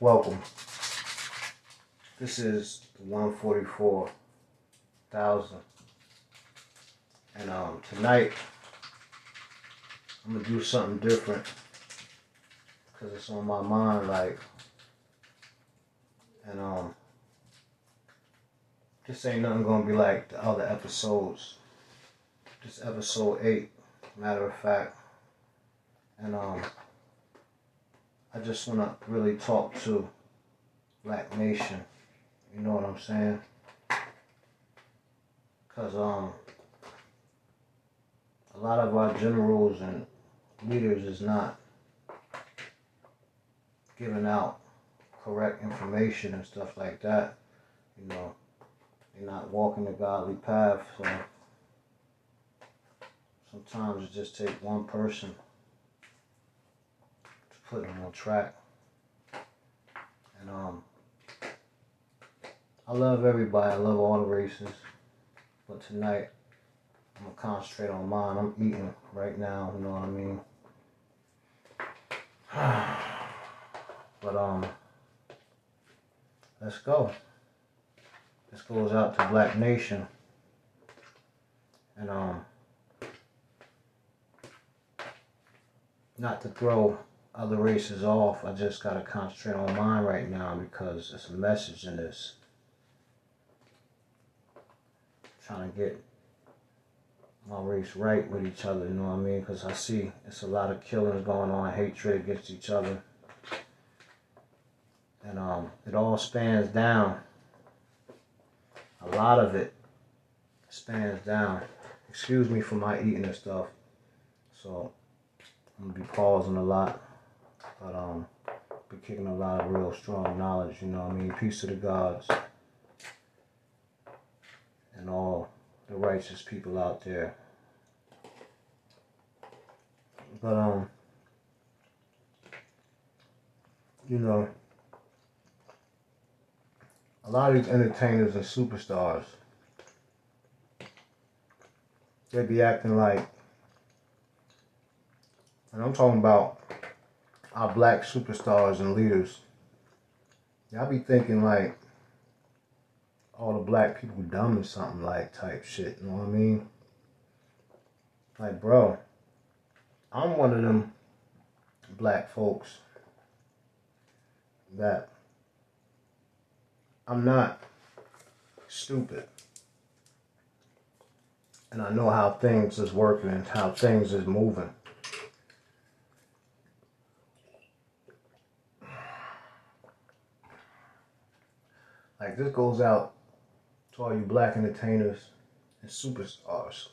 welcome. This is 144,000. And um, tonight, I'm going to do something different. Because it's on my mind, like, and um, this ain't nothing going to be like the other episodes. This episode 8, matter of fact. And um, I just want to really talk to Black Nation. You know what I'm saying? Because um, a lot of our generals and leaders is not giving out correct information and stuff like that. You know, they're not walking the godly path. So sometimes it just takes one person putting them on track. And um, I love everybody. I love all the races. But tonight, I'm gonna concentrate on mine. I'm eating right now. You know what I mean? but um, let's go. This goes out to Black Nation. And um, not to throw other races off. I just got to concentrate on mine right now because there's a message in this. trying to get my race right with each other, you know what I mean? Because I see it's a lot of killings going on, hatred against each other. And um, it all spans down. A lot of it spans down. Excuse me for my eating and stuff. So I'm gonna be pausing a lot. But um, be kicking a lot of real strong knowledge, you know I mean? Peace to the gods and all the righteous people out there. But um, you know, a lot of these entertainers and superstars, they be acting like, and I'm talking about our black superstars and leaders, y'all be thinking like all the black people dumb or something like type shit, you know what I mean? Like, bro, I'm one of them black folks that I'm not stupid. And I know how things is working and how things is moving. Like this goes out to all you black entertainers and superstars.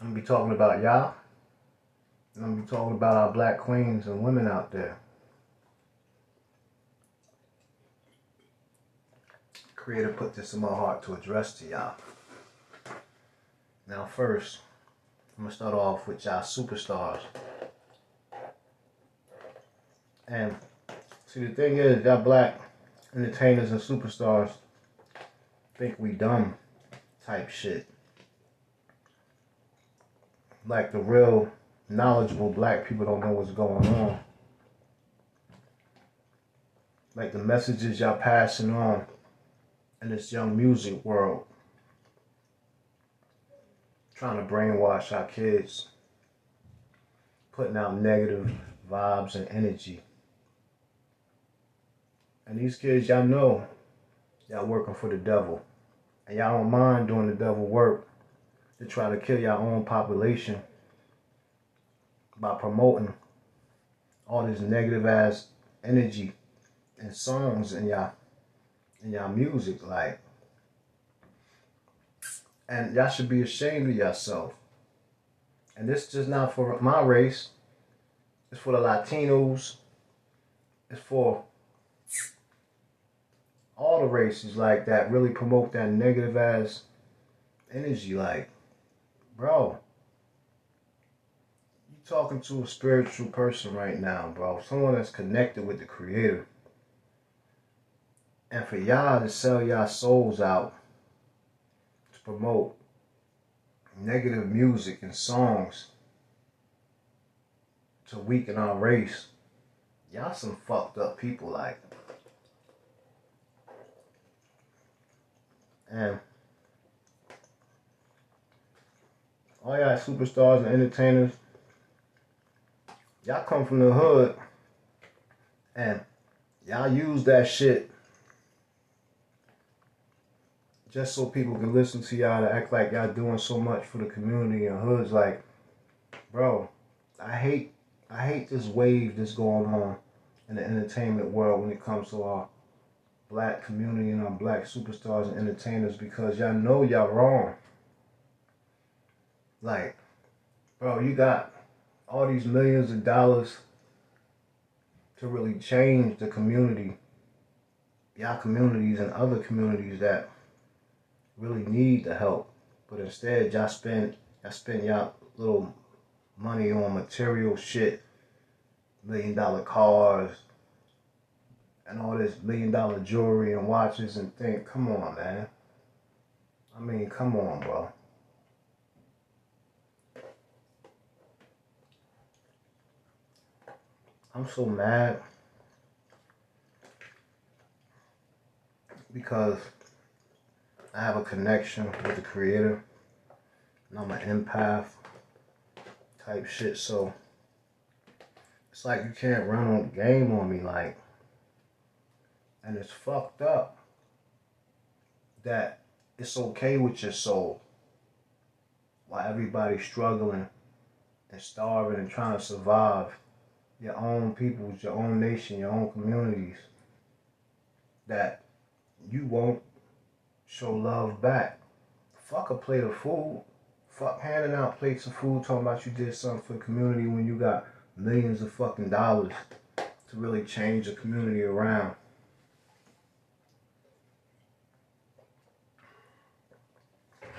I'm gonna be talking about y'all. And I'm gonna be talking about our black queens and women out there. Creator put this in my heart to address to y'all. Now first, I'm gonna start off with y'all superstars. And See, the thing is, y'all black entertainers and superstars think we dumb type shit. Like the real knowledgeable black people don't know what's going on. Like the messages y'all passing on in this young music world. Trying to brainwash our kids. Putting out negative vibes and energy. And these kids, y'all know, y'all working for the devil. And y'all don't mind doing the devil work to try to kill your own population by promoting all this negative ass energy and songs in y'all in y'all music like. And y'all should be ashamed of yourself. And this is not for my race. It's for the latinos. It's for all the races like that really promote that negative ass energy. Like, bro, you talking to a spiritual person right now, bro. Someone that's connected with the Creator. And for y'all to sell y'all souls out to promote negative music and songs to weaken our race y'all some fucked up people, like. And all y'all superstars and entertainers, y'all come from the hood and y'all use that shit just so people can listen to y'all to act like y'all doing so much for the community and hoods. Like bro i hate i hate this wave that's going on in the entertainment world when it comes to our black community and our black superstars and entertainers because y'all know y'all wrong like bro you got all these millions of dollars to really change the community y'all communities and other communities that really need the help. But instead, y'all spend y'all spend y'all little money on material shit, million dollar cars, and all this million dollar jewelry and watches and think, come on, man. I mean, come on, bro. I'm so mad because I have a connection with the creator. And I'm an empath type shit, so it's like you can't run on game on me like and it's fucked up that it's okay with your soul while everybody's struggling and starving and trying to survive your own peoples, your own nation, your own communities that you won't show love back. Fuck a plate of food. Fuck handing out plates of food talking about you did something for the community when you got millions of fucking dollars to really change the community around.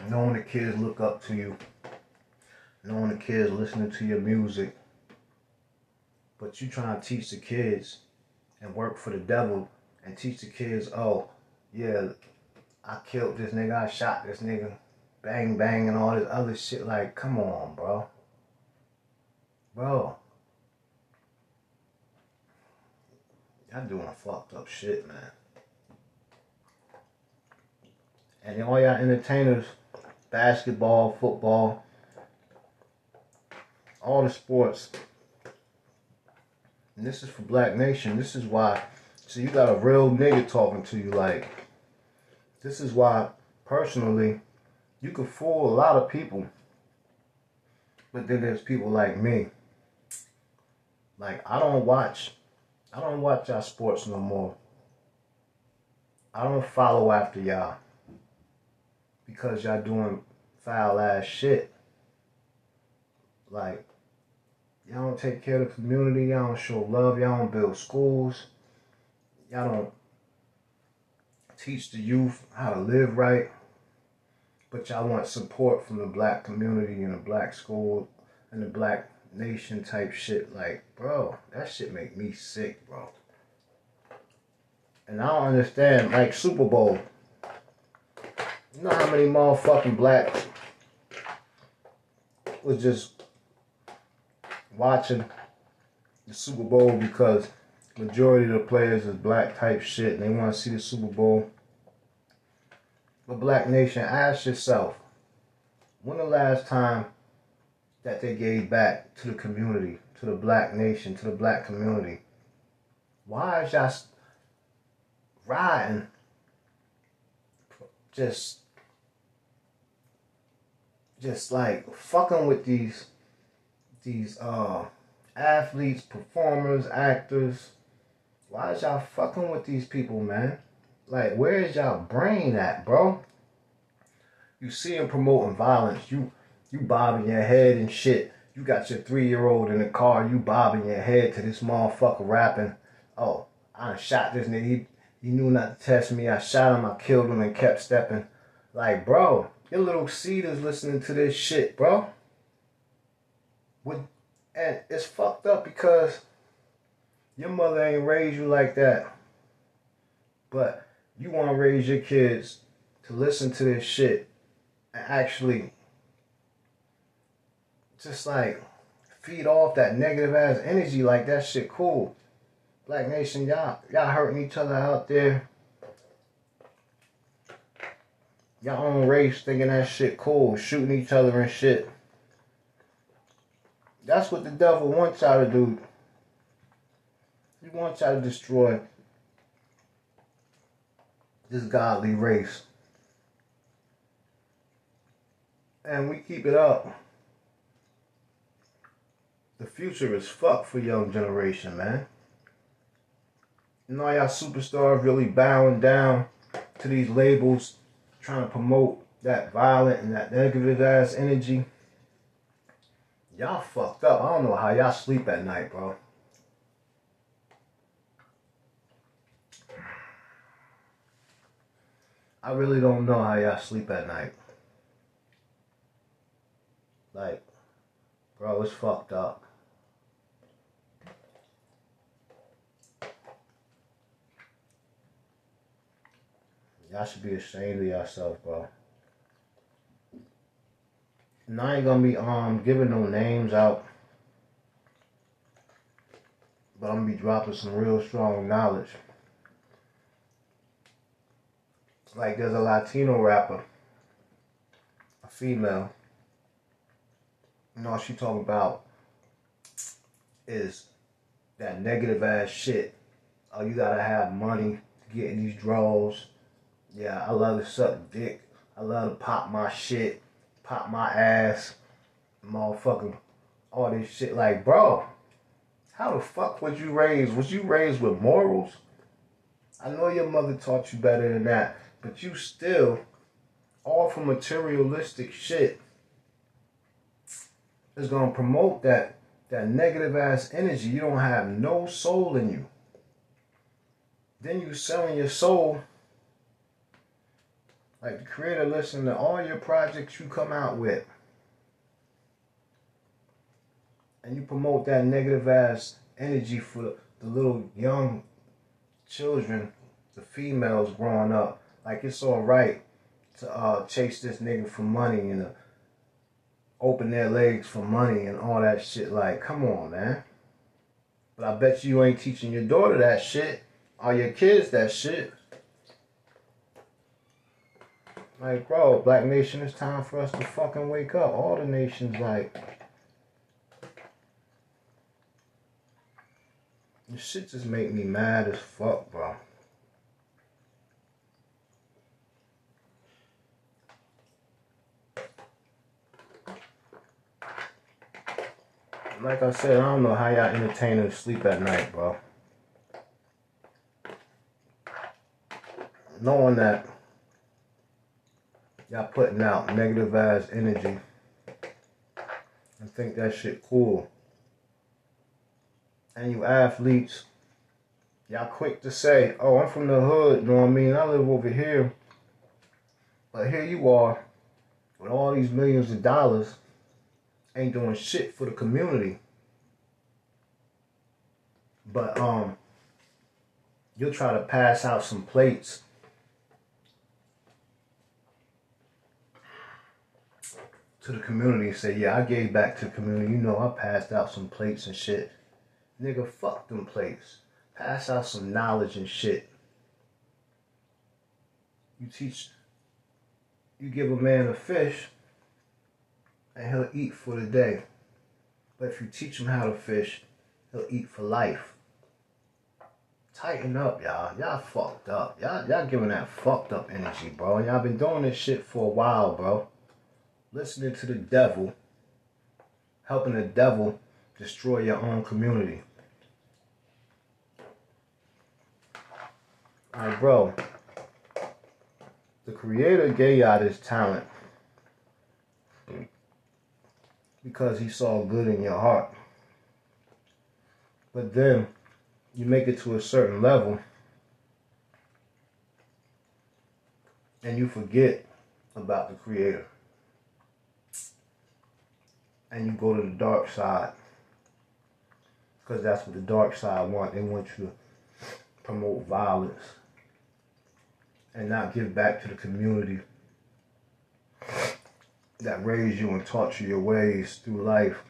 Knowing the kids look up to you. Knowing the kids listening to your music. But you trying to teach the kids and work for the devil and teach the kids, oh, yeah, I killed this nigga, I shot this nigga, bang bang and all this other shit. Like, come on, bro. Bro. Y'all doing fucked up shit, man. And all y'all entertainers, basketball, football, all the sports. And this is for Black Nation. This is why. So you got a real nigga talking to you like this is why, personally, you can fool a lot of people. But then there's people like me. Like, I don't watch, I don't watch y'all sports no more. I don't follow after y'all. Because y'all doing foul ass shit. Like, y'all don't take care of the community. Y'all don't show love. Y'all don't build schools. Y'all don't teach the youth how to live right, but y'all want support from the black community and the black school and the black nation type shit. Like, bro, that shit make me sick, bro. And I don't understand, like Super Bowl. You know how many motherfucking blacks was just watching the Super Bowl because majority of the players is black type shit and they want to see the Super Bowl. But Black Nation, ask yourself, when the last time that they gave back to the community, to the black nation, to the black community? Why is y'all riding just just like fucking with these these uh athletes, performers, actors, why is y'all fucking with these people, man? Like, where is y'all brain at, bro? You see him promoting violence. You you bobbing your head and shit. You got your three year old in the car. You bobbing your head to this motherfucker rapping. Oh, I shot this nigga. He, he knew not to test me. I shot him. I killed him and kept stepping. Like, bro, your little seed is listening to this shit, bro. With, and it's fucked up because your mother ain't raised you like that. But you want to raise your kids to listen to this shit and actually just like feed off that negative ass energy like that shit cool. Black Nation, y'all y'all hurting each other out there. Y'all own race thinking that shit cool, shooting each other and shit. That's what the devil wants y'all to do. He wants y'all to destroy this godly race. And we keep it up. The future is fucked for young generation, man. You know y'all superstars really bowing down to these labels, trying to promote that violent and that negative ass energy. Y'all fucked up. I don't know how y'all sleep at night, bro. I really don't know how y'all sleep at night. Like, bro, it's fucked up. Y'all should be ashamed of yourself, bro. And I ain't gonna be um giving no names out. But I'm gonna be dropping some real strong knowledge. Like there's a Latino rapper, a female. And all she talking about is that negative ass shit. Oh, you gotta have money to get in these draws. Yeah, I love to suck dick. I love to pop my shit, pop my ass, motherfucking all this shit. Like, bro, how the fuck was you raised? Was you raised with morals? I know your mother taught you better than that, but you still all for materialistic shit is gonna promote that that negative ass energy. You don't have no soul in you. Then you selling your soul like the creator listen to all your projects you come out with. And you promote that negative ass energy for the, little young children, the females growing up. Like it's alright to uh, chase this nigga for money and uh, open their legs for money and all that shit. Like, come on, man. But I bet you ain't teaching your daughter that shit or your kids that shit. Like, bro, Black Nation, it's time for us to fucking wake up. All the nations, like, this shit just make me mad as fuck, bro. Like I said, I don't know how y'all entertainers sleep at night, bro. Knowing that y'all putting out negative ass energy I think that shit cool. And you athletes, y'all quick to say, oh, I'm from the hood, you know what I mean? I live over here. But here you are with all these millions of dollars, ain't doing shit for the community. But um you'll try to pass out some plates to the community say, yeah, I gave back to the community. You know, I passed out some plates and shit. Nigga, fuck them plates. Pass out some knowledge and shit. You teach, you give a man a fish and he'll eat for the day. But if you teach him how to fish, he'll eat for life. Tighten up, y'all. Y'all fucked up. Y'all, y'all giving that fucked up energy, bro. Y'all been doing this shit for a while, bro listening to the devil, helping the devil destroy your own community. Alright, bro. The creator gave y'all this talent because he saw good in your heart. But then you make it to a certain level and you forget about the creator and you go to the dark side because that's what the dark side want. They want you to promote violence and not give back to the community that raised you and taught you your ways through life.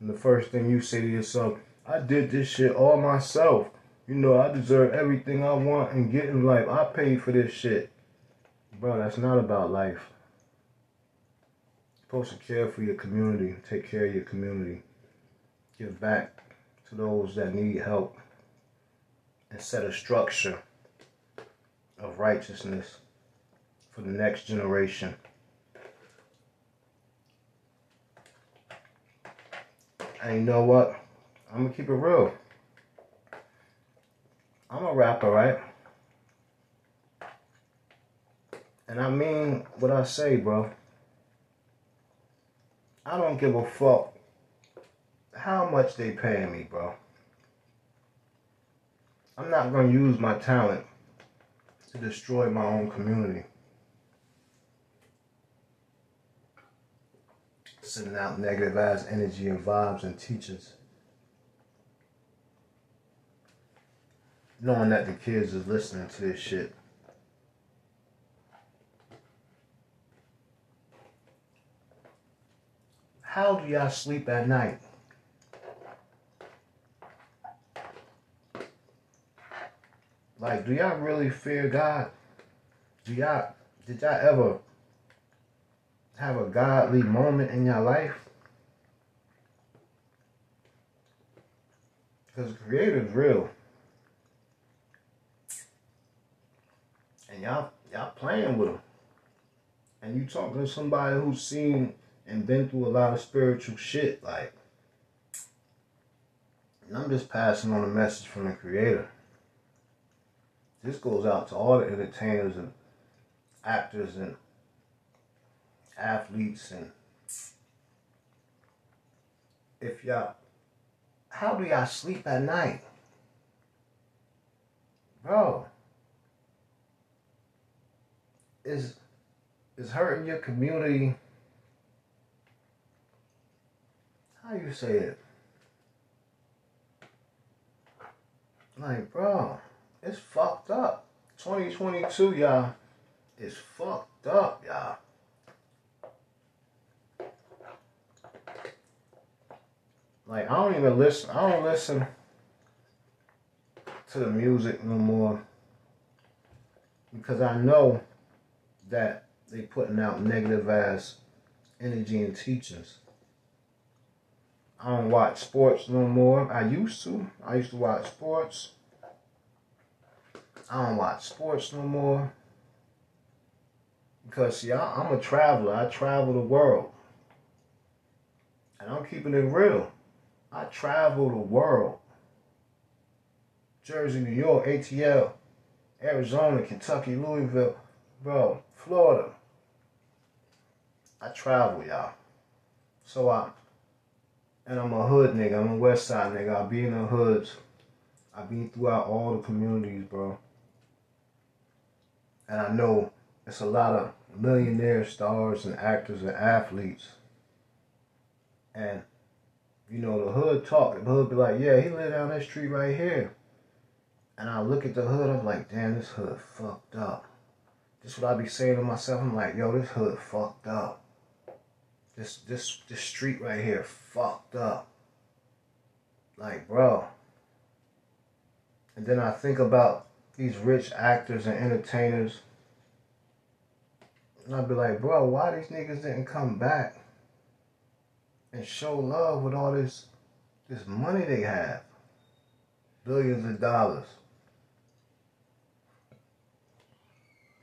And the first thing you say to yourself, I did this shit all myself. You know, I deserve everything I want and get in life. I paid for this shit. Bro, that's not about life. Supposed to care for your community, take care of your community, give back to those that need help, and set a structure of righteousness for the next generation. And you know what? I'm gonna keep it real. I'm a rapper, right? And I mean what I say, bro. I don't give a fuck how much they paying me, bro. I'm not gonna use my talent to destroy my own community. Sending out negative ass energy and vibes and teachers. Knowing that the kids is listening to this shit. How do y'all sleep at night? Like, do y'all really fear God? Do y'all, did y'all ever have a godly moment in your life? Because the creator is real. And y'all, y'all playing with him. And you talking to somebody who's seen and been through a lot of spiritual shit, like, and I'm just passing on a message from the creator. This goes out to all the entertainers and actors and athletes and if y'all how do y'all sleep at night? Bro. Is is hurting your community how you say it? Like, bro, it's fucked up. 2022, y'all, is fucked up, y'all. Like, I don't even listen. I don't listen to the music no more because I know that they putting out negative ass energy and teachings. I don't watch sports no more. I used to. I used to watch sports. I don't watch sports no more. Because, see, I, I'm a traveler. I travel the world. And I'm keeping it real. I travel the world. Jersey, New York, ATL, Arizona, Kentucky, Louisville, bro, Florida. I travel, y'all. So I, and I'm a hood nigga. I'm a West Side nigga. I be in the hoods. I've been throughout all the communities, bro. And I know it's a lot of millionaire stars and actors and athletes. And, you know, the hood talk. The hood be like, yeah, he live down that street right here. And I look at the hood, I'm like, damn, this hood fucked up. This what I be saying to myself. I'm like, yo, this hood fucked up. This this this street right here fucked up. Like, bro. And then I think about these rich actors and entertainers. And I'd be like, bro, why these niggas didn't come back and show love with all this this money they have? Billions of dollars.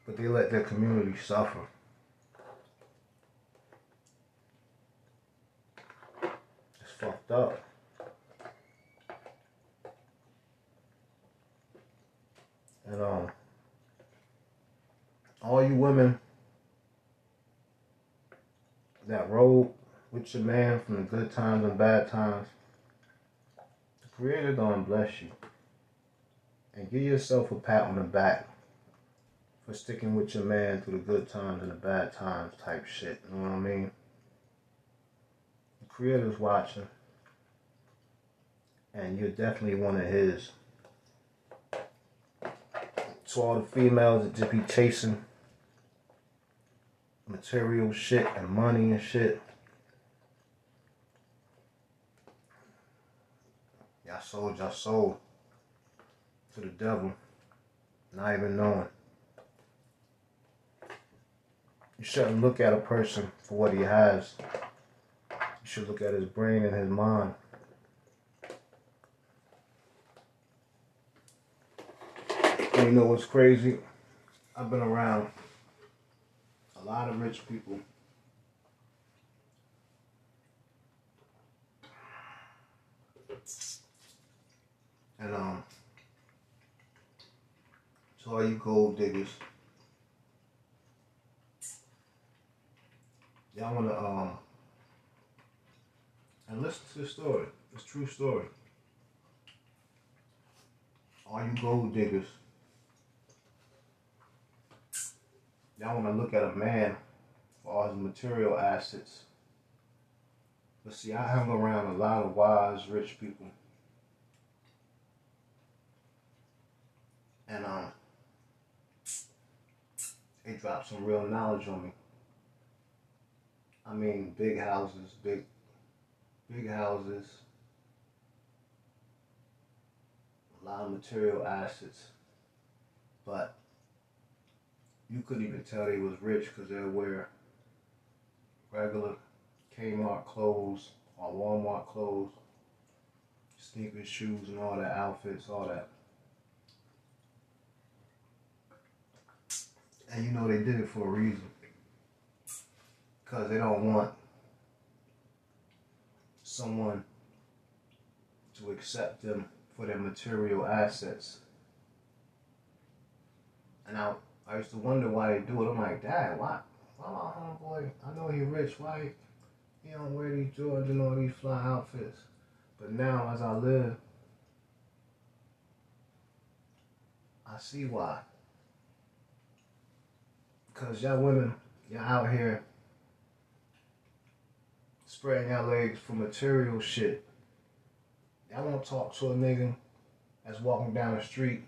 But they let their community suffer. It's fucked up. And um, all you women that rode with your man from the good times and bad times, the Creator gonna bless you. And give yourself a pat on the back for sticking with your man through the good times and the bad times type shit. You know what I mean? The Creator's watching. And you're definitely one of his to all the females that just be chasing material shit and money and shit. Y'all sold y'all soul to the devil, not even knowing. You shouldn't look at a person for what he has. You should look at his brain and his mind. You know what's crazy? I've been around a lot of rich people. And um to all you gold diggers. Y'all wanna um and listen to the story. It's true story. All you gold diggers. Y'all wanna look at a man for all his material assets. But see, I hung around a lot of wise, rich people. And um they dropped some real knowledge on me. I mean, big houses, big, big houses, a lot of material assets, but you couldn't even tell they was rich because they wear regular Kmart clothes or Walmart clothes, sneakers, shoes, and all that outfits, all that. And you know they did it for a reason. Because they don't want someone to accept them for their material assets. And I, I used to wonder why they do it. I'm like, Dad, why? Why my homeboy, I know he rich, why he don't wear these Jordans and all these fly outfits? But now as I live, I see why. Cause y'all women, y'all out here spreading y'all legs for material shit. Y'all won't talk to a nigga that's walking down the street.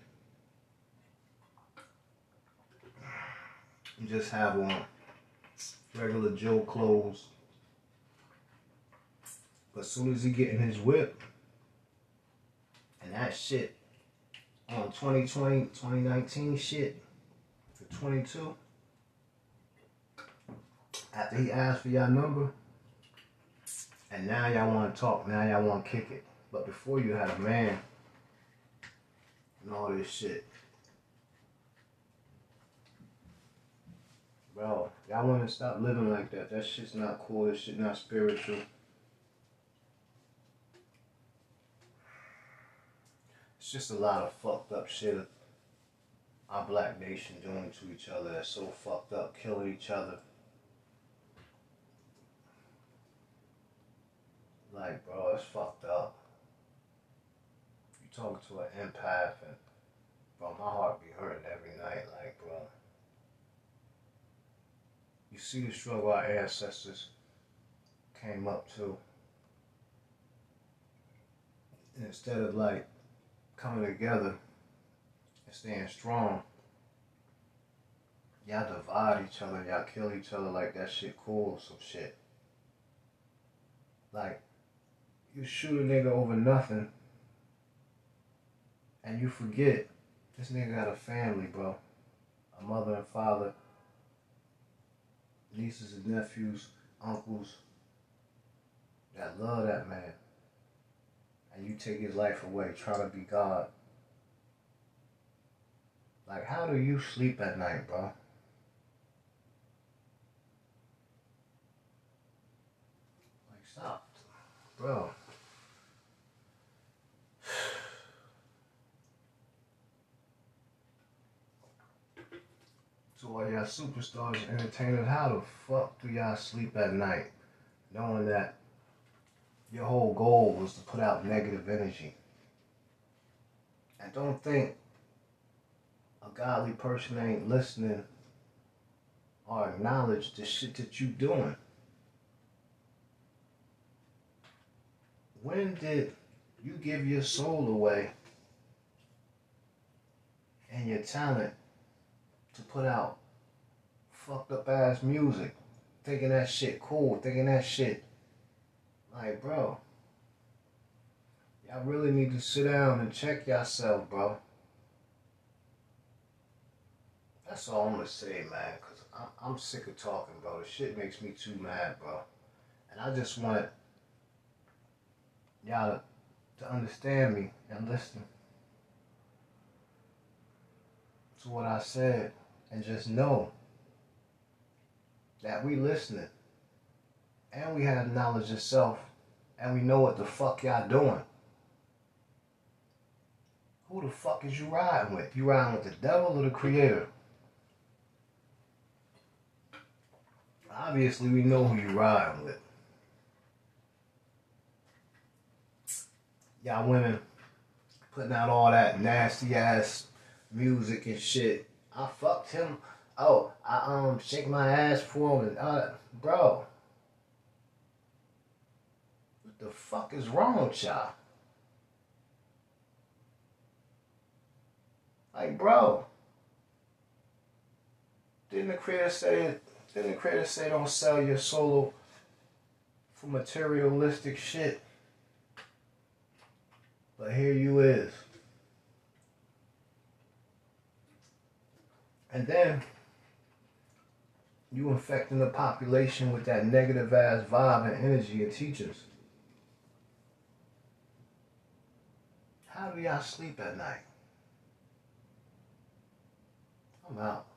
You just have on regular Joe clothes. But as soon as he get in his whip, and that shit on 2020, 2019 shit for 22, after he asked for y'all number, and now y'all want to talk, now y'all want to kick it. But before you had a man and all this shit. Bro, y'all want to stop living like that. That shit's not cool. That shit not spiritual. It's just a lot of fucked up shit our black nation doing to each other that's so fucked up, killing each other. Like, bro, it's fucked up. You talking to an empath and, bro, my heart be hurting every night. Like, bro, you see the struggle our ancestors came up to. And instead of like coming together and staying strong, y'all divide each other, y'all kill each other like that shit cool or some shit. Like, you shoot a nigga over nothing and you forget this nigga got a family, bro. A mother and father, nieces and nephews, uncles that love that man. And you take his life away, trying to be God. Like, how do you sleep at night, bro? Like, stop. Bro. So all y'all superstars entertainers, how the fuck do y'all sleep at night knowing that your whole goal was to put out negative energy? And don't think a godly person ain't listening or acknowledge the shit that you doing. When did you give your soul away and your talent to put out fucked up ass music, thinking that shit cool, thinking that shit like, bro, Y'all really need to sit down and check yourself, bro. That's all I'm gonna say, man. Cause I'm, sick of talking, bro. The shit makes me too mad, bro. And I just want y'all to understand me and listen to what I said, and just know that we listening, and we have knowledge of self, and we know what the fuck y'all doing. Who the fuck is you riding with? You riding with the devil or the creator? Obviously, we know who you riding with. Y'all women putting out all that nasty ass music and shit. I fucked him. Oh, I um shake my ass for him. Uh, bro, what the fuck is wrong with y'all? Like, bro, didn't the creator say? Didn't the creator say don't sell your solo for materialistic shit? But here you is. And then you infecting the population with that negative ass vibe and energy and teachers. How do y'all sleep at night? I'm out.